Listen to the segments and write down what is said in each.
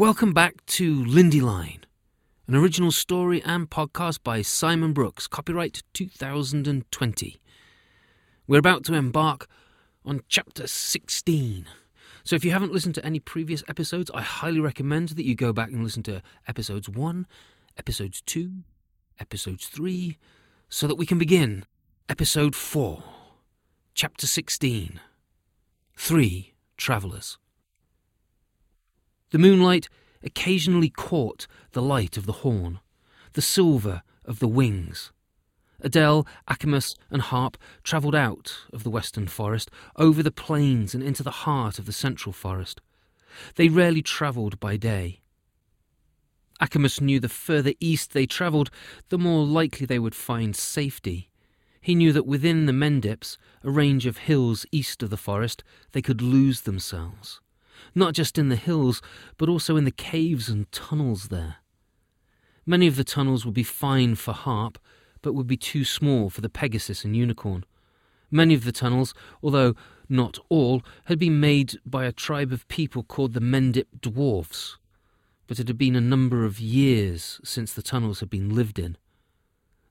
Welcome back to Lindyline, an original story and podcast by Simon Brooks, copyright 2020. We're about to embark on chapter 16. So if you haven't listened to any previous episodes, I highly recommend that you go back and listen to episodes 1, episodes 2, episodes 3, so that we can begin episode 4, chapter 16 Three Travellers. The moonlight occasionally caught the light of the horn, the silver of the wings. Adele, Achimus, and Harp travelled out of the western forest, over the plains and into the heart of the central forest. They rarely travelled by day. Achimus knew the further east they travelled, the more likely they would find safety. He knew that within the Mendips, a range of hills east of the forest, they could lose themselves not just in the hills, but also in the caves and tunnels there. Many of the tunnels would be fine for Harp, but would be too small for the Pegasus and Unicorn. Many of the tunnels, although not all, had been made by a tribe of people called the Mendip Dwarfs, but it had been a number of years since the tunnels had been lived in.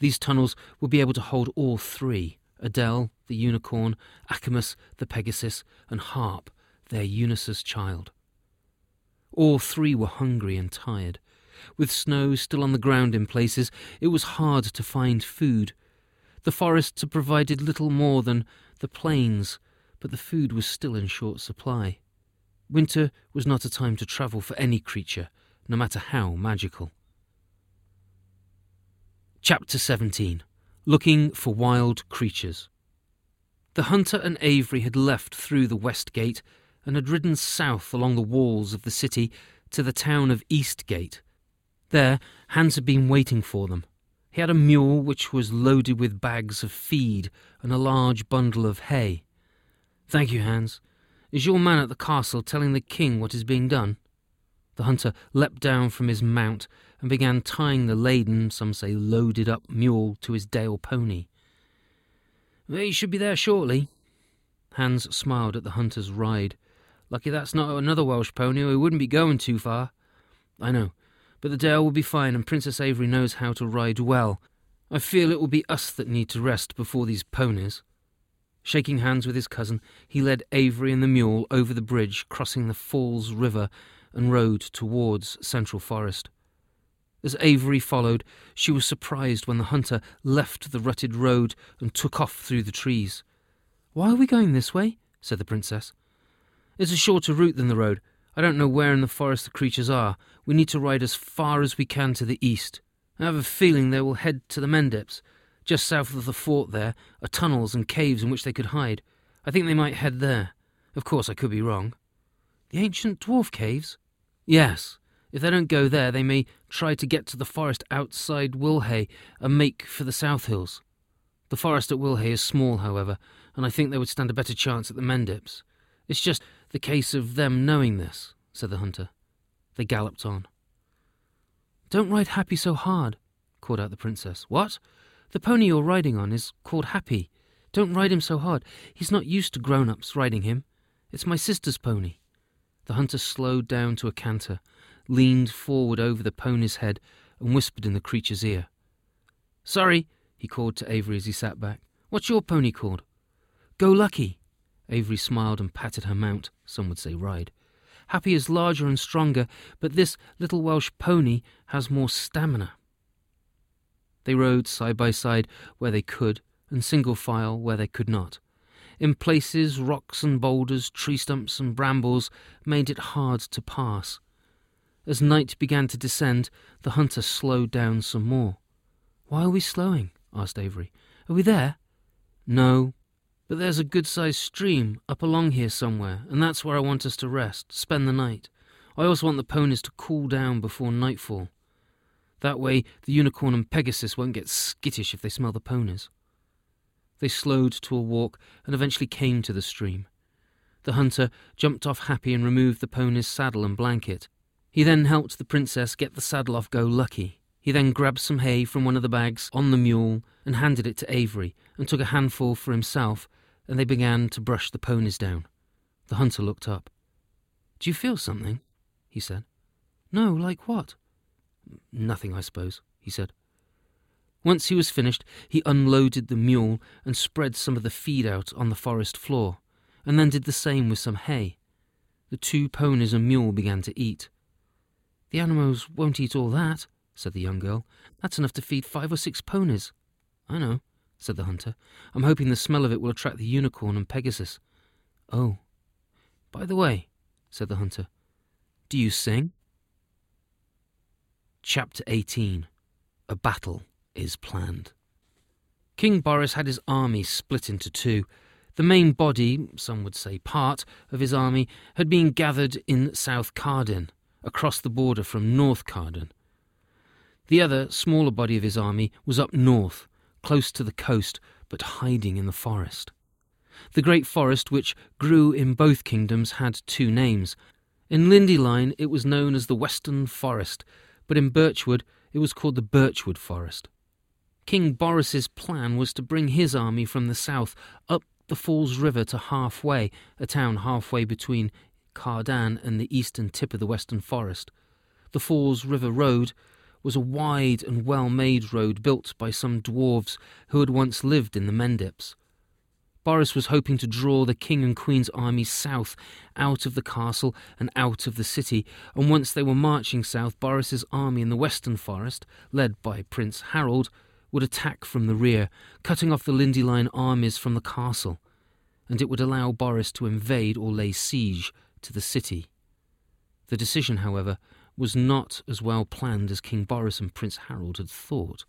These tunnels would be able to hold all three Adele, the Unicorn, Achimus, the Pegasus, and Harp, their unissus child. All three were hungry and tired. With snow still on the ground in places, it was hard to find food. The forests had provided little more than the plains, but the food was still in short supply. Winter was not a time to travel for any creature, no matter how magical. Chapter 17 Looking for Wild Creatures The hunter and Avery had left through the west gate and had ridden south along the walls of the city to the town of Eastgate. There, Hans had been waiting for them. He had a mule which was loaded with bags of feed and a large bundle of hay. Thank you, Hans. Is your man at the castle telling the king what is being done? The hunter leapt down from his mount and began tying the laden, some say loaded up, mule to his Dale pony. He should be there shortly. Hans smiled at the hunter's ride. Lucky that's not another Welsh pony, or he wouldn't be going too far. I know, but the Dale will be fine, and Princess Avery knows how to ride well. I feel it will be us that need to rest before these ponies. Shaking hands with his cousin, he led Avery and the mule over the bridge, crossing the Falls River, and rode towards Central Forest. As Avery followed, she was surprised when the hunter left the rutted road and took off through the trees. Why are we going this way? said the princess. It's a shorter route than the road. I don't know where in the forest the creatures are. We need to ride as far as we can to the east. I have a feeling they will head to the Mendips. Just south of the fort there are tunnels and caves in which they could hide. I think they might head there. Of course, I could be wrong. The ancient dwarf caves? Yes. If they don't go there, they may try to get to the forest outside Wilhay and make for the South Hills. The forest at Wilhay is small, however, and I think they would stand a better chance at the Mendips. It's just the case of them knowing this, said the hunter. They galloped on. Don't ride Happy so hard, called out the princess. What? The pony you're riding on is called Happy. Don't ride him so hard. He's not used to grown ups riding him. It's my sister's pony. The hunter slowed down to a canter, leaned forward over the pony's head, and whispered in the creature's ear. Sorry, he called to Avery as he sat back. What's your pony called? Go Lucky. Avery smiled and patted her mount, some would say ride. Happy is larger and stronger, but this little Welsh pony has more stamina. They rode side by side where they could, and single file where they could not. In places, rocks and boulders, tree stumps and brambles made it hard to pass. As night began to descend, the hunter slowed down some more. Why are we slowing? asked Avery. Are we there? No, but there's a good sized stream up along here somewhere, and that's where I want us to rest, spend the night. I also want the ponies to cool down before nightfall. That way, the unicorn and Pegasus won't get skittish if they smell the ponies. They slowed to a walk and eventually came to the stream. The hunter jumped off Happy and removed the pony's saddle and blanket. He then helped the princess get the saddle off Go Lucky. He then grabbed some hay from one of the bags on the mule and handed it to Avery, and took a handful for himself, and they began to brush the ponies down. The hunter looked up. Do you feel something? he said. No, like what? Nothing, I suppose, he said. Once he was finished, he unloaded the mule and spread some of the feed out on the forest floor, and then did the same with some hay. The two ponies and mule began to eat. The animals won't eat all that, said the young girl. That's enough to feed five or six ponies. I know, said the hunter. I'm hoping the smell of it will attract the unicorn and Pegasus. Oh. By the way, said the hunter, do you sing? Chapter 18 A Battle is Planned. King Boris had his army split into two. The main body, some would say part, of his army had been gathered in South Kardin, across the border from North Kardin. The other, smaller body of his army was up north, close to the coast, but hiding in the forest. The great forest which grew in both kingdoms had two names. In Lindyline it was known as the Western Forest, but in Birchwood it was called the Birchwood Forest. King Boris's plan was to bring his army from the south up the Falls River to Halfway, a town halfway between Cardan and the eastern tip of the Western Forest. The Falls River Road was a wide and well made road built by some dwarves who had once lived in the Mendips. Boris was hoping to draw the king and queen's armies south, out of the castle and out of the city, and once they were marching south, Boris's army in the western forest, led by Prince Harold, would attack from the rear, cutting off the Lindyline armies from the castle, and it would allow Boris to invade or lay siege to the city. The decision, however, was not as well planned as King Boris and Prince Harold had thought.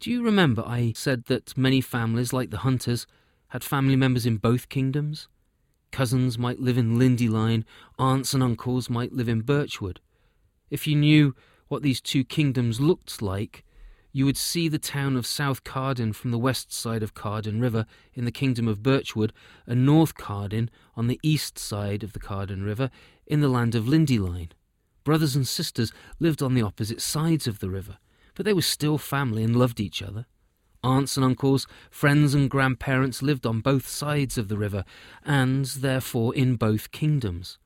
Do you remember I said that many families, like the Hunters, had family members in both kingdoms? Cousins might live in Lindyline, aunts and uncles might live in Birchwood. If you knew what these two kingdoms looked like, you would see the town of South Cardin from the west side of Cardin River in the kingdom of Birchwood, and North Cardin on the east side of the Cardin River in the land of Lindyline. Brothers and sisters lived on the opposite sides of the river, but they were still family and loved each other. Aunts and uncles, friends and grandparents lived on both sides of the river, and therefore in both kingdoms.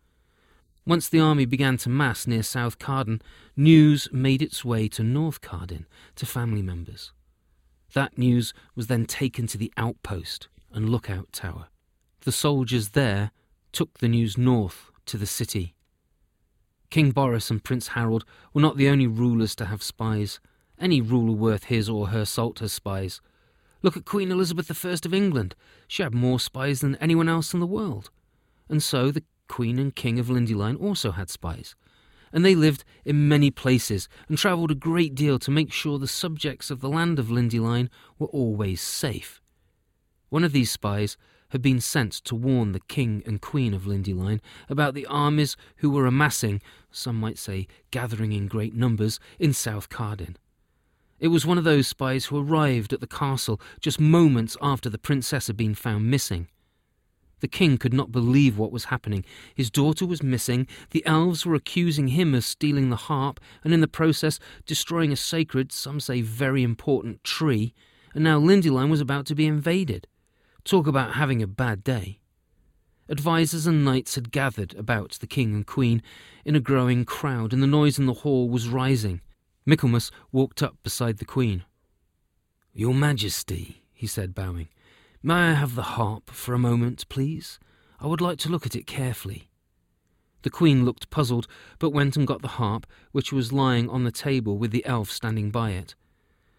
Once the army began to mass near South Carden, news made its way to North Carden to family members. That news was then taken to the outpost and lookout tower. The soldiers there took the news north to the city. King Boris and Prince Harold were not the only rulers to have spies. Any ruler worth his or her salt has spies. Look at Queen Elizabeth I of England. She had more spies than anyone else in the world. And so the Queen and King of Lindyline also had spies. And they lived in many places and travelled a great deal to make sure the subjects of the land of Lindyline were always safe. One of these spies had been sent to warn the King and Queen of Lindyline about the armies who were amassing, some might say gathering in great numbers, in South Cardin. It was one of those spies who arrived at the castle just moments after the princess had been found missing. The king could not believe what was happening. His daughter was missing, the elves were accusing him of stealing the harp, and in the process destroying a sacred, some say very important, tree, and now Lindyline was about to be invaded. Talk about having a bad day. Advisers and knights had gathered about the king and queen in a growing crowd, and the noise in the hall was rising. Michaelmas walked up beside the queen. Your Majesty, he said, bowing, may I have the harp for a moment, please? I would like to look at it carefully. The queen looked puzzled, but went and got the harp, which was lying on the table with the elf standing by it.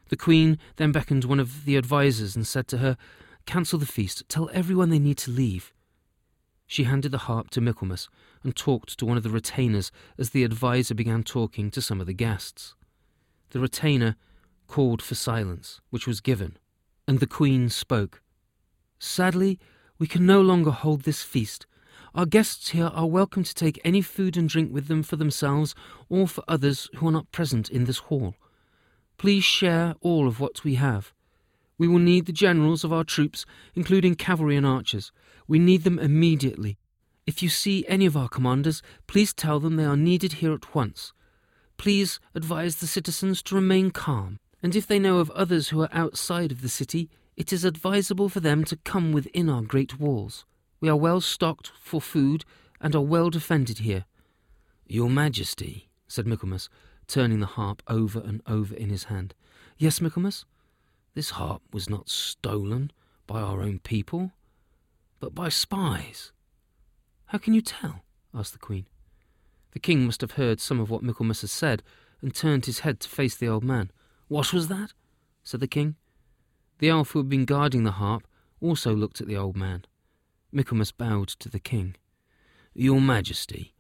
The queen then beckoned one of the advisers and said to her, Cancel the feast. Tell everyone they need to leave. She handed the harp to Michaelmas and talked to one of the retainers as the adviser began talking to some of the guests. The retainer called for silence, which was given, and the queen spoke. Sadly, we can no longer hold this feast. Our guests here are welcome to take any food and drink with them for themselves or for others who are not present in this hall. Please share all of what we have. We will need the generals of our troops, including cavalry and archers. We need them immediately. If you see any of our commanders, please tell them they are needed here at once. Please advise the citizens to remain calm, and if they know of others who are outside of the city, it is advisable for them to come within our great walls. We are well stocked for food and are well defended here. Your Majesty, said Michaelmas, turning the harp over and over in his hand. Yes, Michaelmas? This harp was not stolen by our own people, but by spies. How can you tell? asked the Queen. The King must have heard some of what Michaelmas had said, and turned his head to face the old man. What was that? said the King. The elf who had been guarding the harp also looked at the old man. Michaelmas bowed to the King. Your Majesty,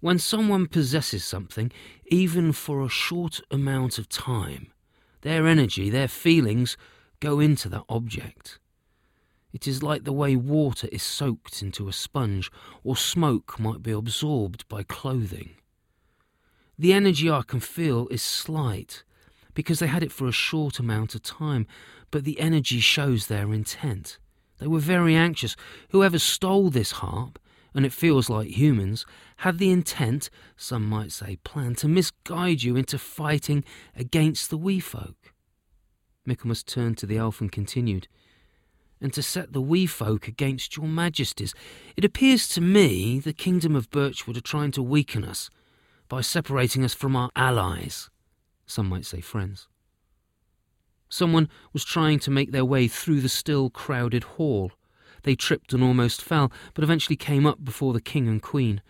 when someone possesses something, even for a short amount of time, their energy, their feelings go into that object. It is like the way water is soaked into a sponge, or smoke might be absorbed by clothing. The energy I can feel is slight, because they had it for a short amount of time, but the energy shows their intent. They were very anxious. Whoever stole this harp, and it feels like humans, had the intent, some might say plan, to misguide you into fighting against the wee folk. Michaelmas turned to the elf and continued, and to set the wee folk against your majesties. It appears to me the kingdom of Birchwood are trying to weaken us by separating us from our allies, some might say friends. Someone was trying to make their way through the still crowded hall. They tripped and almost fell, but eventually came up before the king and queen.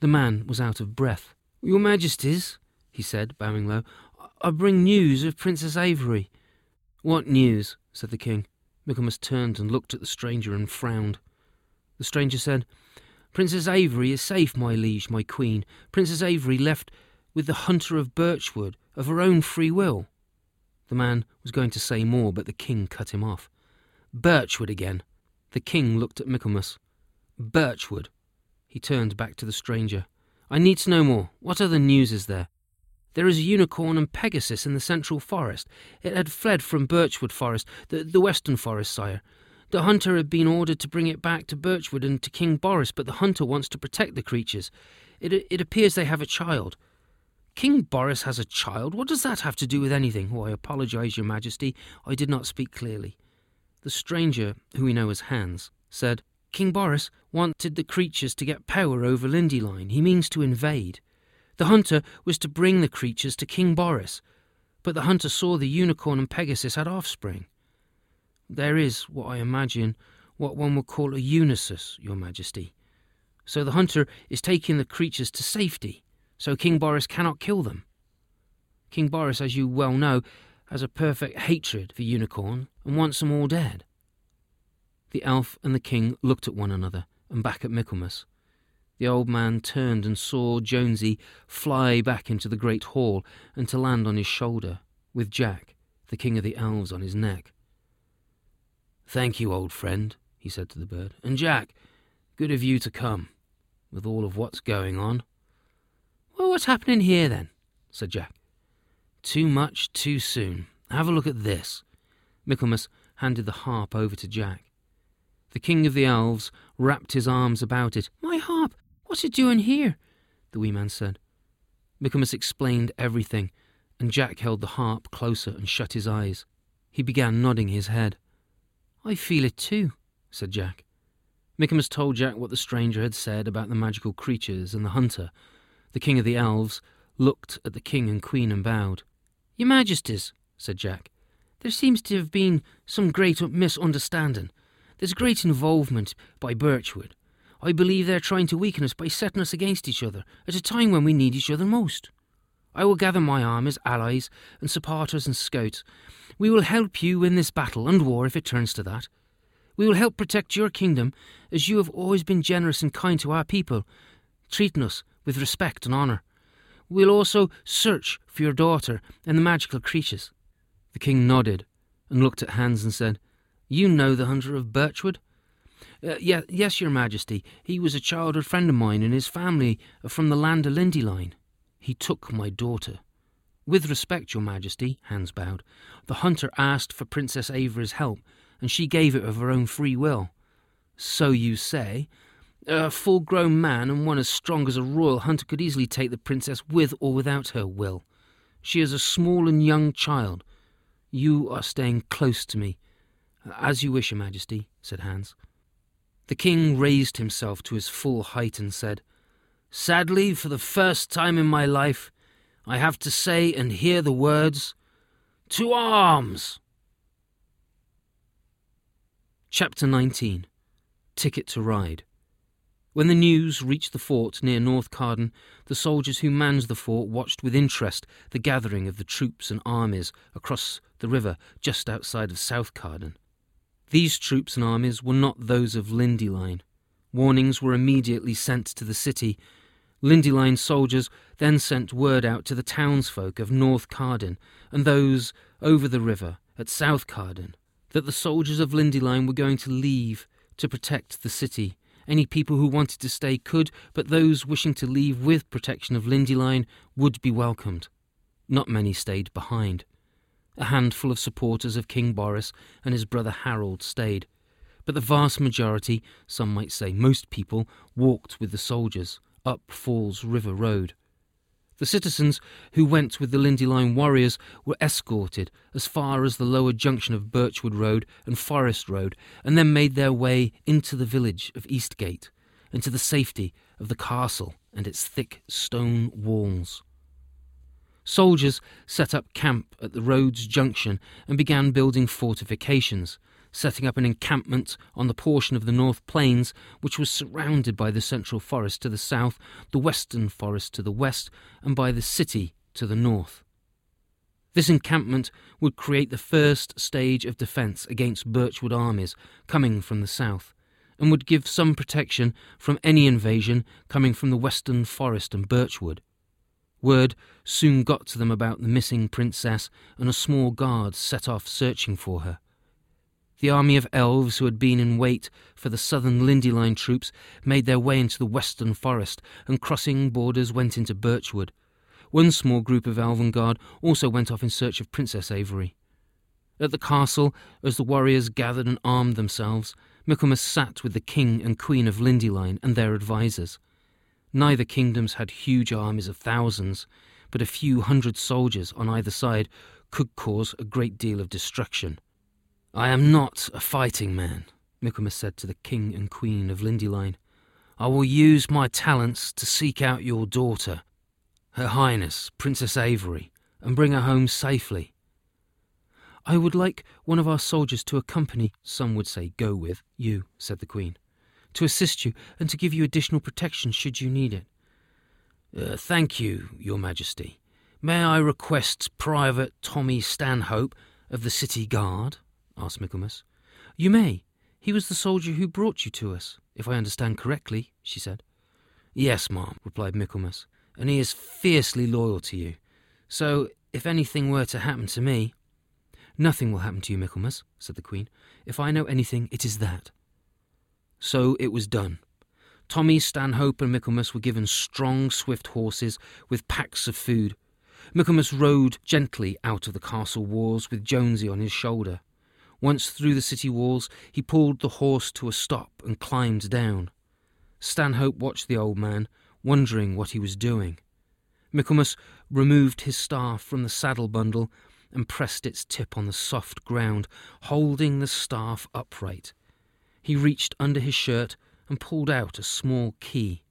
The man was out of breath. Your Majesties, he said, bowing low, I bring news of Princess Avery. What news? said the king. Michaelmas turned and looked at the stranger and frowned. The stranger said, Princess Avery is safe, my liege, my queen. Princess Avery left with the hunter of Birchwood of her own free will. The man was going to say more, but the king cut him off. Birchwood again. The king looked at Michaelmas. Birchwood. He turned back to the stranger. I need to know more. What other news is there? There is a unicorn and Pegasus in the central forest. It had fled from Birchwood Forest, the, the western forest, sire. The hunter had been ordered to bring it back to Birchwood and to King Boris, but the hunter wants to protect the creatures. It, it appears they have a child. King Boris has a child? What does that have to do with anything? Oh, I apologize, Your Majesty. I did not speak clearly. The stranger, who we know as Hans, said, King Boris wanted the creatures to get power over Lindyline. He means to invade. The hunter was to bring the creatures to King Boris, but the hunter saw the unicorn and Pegasus had offspring. There is, what I imagine, what one would call a unissus, Your Majesty. So the hunter is taking the creatures to safety, so King Boris cannot kill them. King Boris, as you well know, has a perfect hatred for unicorn and wants them all dead. The elf and the king looked at one another and back at Michaelmas. The old man turned and saw Jonesy fly back into the great hall and to land on his shoulder, with Jack, the king of the elves, on his neck. Thank you, old friend, he said to the bird. And Jack, good of you to come, with all of what's going on. Well, what's happening here then? said Jack. Too much too soon. Have a look at this. Michaelmas handed the harp over to Jack. The king of the elves wrapped his arms about it. My harp! What's it doing here? the wee man said. Michaelmas explained everything, and Jack held the harp closer and shut his eyes. He began nodding his head. I feel it too, said Jack. Michaelmas told Jack what the stranger had said about the magical creatures and the hunter. The king of the elves looked at the king and queen and bowed. Your Majesties, said Jack, there seems to have been some great misunderstanding. There's great involvement by Birchwood. I believe they're trying to weaken us by setting us against each other at a time when we need each other most. I will gather my arm as allies and supporters and scouts. We will help you in this battle and war if it turns to that. We will help protect your kingdom as you have always been generous and kind to our people, treating us with respect and honour. We'll also search for your daughter and the magical creatures. The king nodded and looked at Hans and said, You know the hunter of Birchwood? Uh, yeah, yes, Your Majesty. He was a childhood friend of mine, and his family are from the land of Lindyline. He took my daughter. With respect, Your Majesty, Hans bowed, the hunter asked for Princess Avery's help, and she gave it of her own free will. So you say. A full grown man and one as strong as a royal hunter could easily take the princess with or without her will. She is a small and young child. You are staying close to me. As you wish, Your Majesty, said Hans. The king raised himself to his full height and said, Sadly, for the first time in my life, I have to say and hear the words, To arms! Chapter 19 Ticket to Ride When the news reached the fort near North Carden, the soldiers who manned the fort watched with interest the gathering of the troops and armies across the river just outside of South Carden. These troops and armies were not those of Lindyline. Warnings were immediately sent to the city. Lindyline soldiers then sent word out to the townsfolk of North Carden and those over the river at South Carden that the soldiers of Lindyline were going to leave to protect the city. Any people who wanted to stay could, but those wishing to leave with protection of Lindyline would be welcomed. Not many stayed behind. A handful of supporters of King Boris and his brother Harold stayed, but the vast majority, some might say most people, walked with the soldiers up Falls River Road. The citizens who went with the Lindy Lindyline warriors were escorted as far as the lower junction of Birchwood Road and Forest Road, and then made their way into the village of Eastgate and to the safety of the castle and its thick stone walls. Soldiers set up camp at the road's junction and began building fortifications, setting up an encampment on the portion of the North Plains which was surrounded by the Central Forest to the south, the Western Forest to the west, and by the city to the north. This encampment would create the first stage of defence against Birchwood armies coming from the south, and would give some protection from any invasion coming from the Western Forest and Birchwood. Word soon got to them about the missing princess, and a small guard set off searching for her. The army of elves who had been in wait for the southern Lindyline troops made their way into the western forest, and crossing borders went into Birchwood. One small group of elven guard also went off in search of Princess Avery. At the castle, as the warriors gathered and armed themselves, Michaelmas sat with the king and queen of Lindyline and their advisers. Neither kingdoms had huge armies of thousands, but a few hundred soldiers on either side could cause a great deal of destruction. I am not a fighting man, Michaelmas said to the king and queen of Lindyline. I will use my talents to seek out your daughter, Her Highness, Princess Avery, and bring her home safely. I would like one of our soldiers to accompany, some would say go with, you, said the queen to assist you and to give you additional protection should you need it. Uh, thank you, Your Majesty. May I request Private Tommy Stanhope of the City Guard? asked Michaelmas. You may. He was the soldier who brought you to us, if I understand correctly, she said. Yes, ma'am, replied Michaelmas, and he is fiercely loyal to you. So, if anything were to happen to me. Nothing will happen to you, Michaelmas, said the Queen. If I know anything, it is that. So it was done. Tommy, Stanhope, and Michaelmas were given strong, swift horses with packs of food. Michaelmas rode gently out of the castle walls with Jonesy on his shoulder. Once through the city walls, he pulled the horse to a stop and climbed down. Stanhope watched the old man, wondering what he was doing. Michaelmas removed his staff from the saddle bundle and pressed its tip on the soft ground, holding the staff upright. He reached under his shirt and pulled out a small key.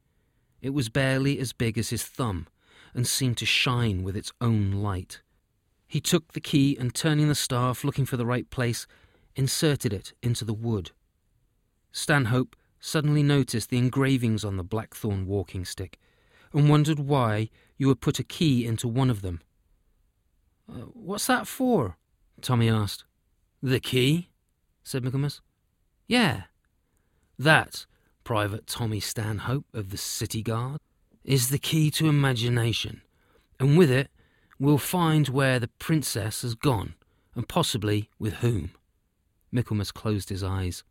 It was barely as big as his thumb and seemed to shine with its own light. He took the key and, turning the staff, looking for the right place, inserted it into the wood. Stanhope suddenly noticed the engravings on the blackthorn walking stick and wondered why you had put a key into one of them. Uh, what's that for? Tommy asked. The key? said Michaelmas. Yeah. That, Private Tommy Stanhope of the City Guard, is the key to imagination, and with it we'll find where the princess has gone, and possibly with whom. Michaelmas closed his eyes.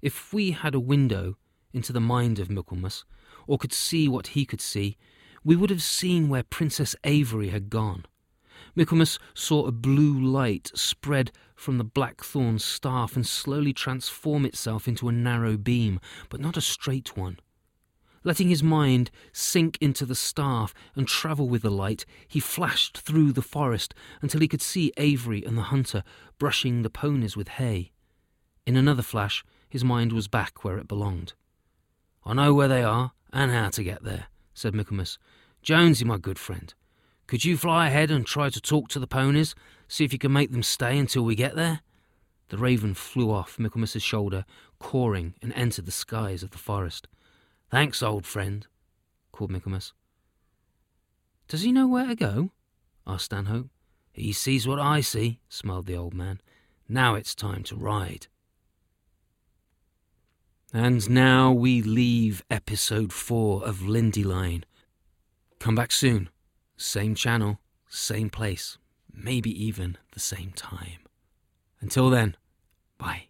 If we had a window into the mind of Michaelmas, or could see what he could see, we would have seen where Princess Avery had gone. Michaelmas saw a blue light spread from the blackthorn staff and slowly transform itself into a narrow beam, but not a straight one. Letting his mind sink into the staff and travel with the light, he flashed through the forest until he could see Avery and the hunter brushing the ponies with hay. In another flash, his mind was back where it belonged. I know where they are, and how to get there, said Michaelmas. Jonesy, my good friend, could you fly ahead and try to talk to the ponies, see if you can make them stay until we get there? The raven flew off Michaelmas's shoulder, cawing, and entered the skies of the forest. Thanks, old friend, called Michaelmas. Does he know where to go? asked Stanhope. He sees what I see, smiled the old man. Now it's time to ride. And now we leave episode four of Lindyline. Come back soon. Same channel, same place, maybe even the same time. Until then, bye.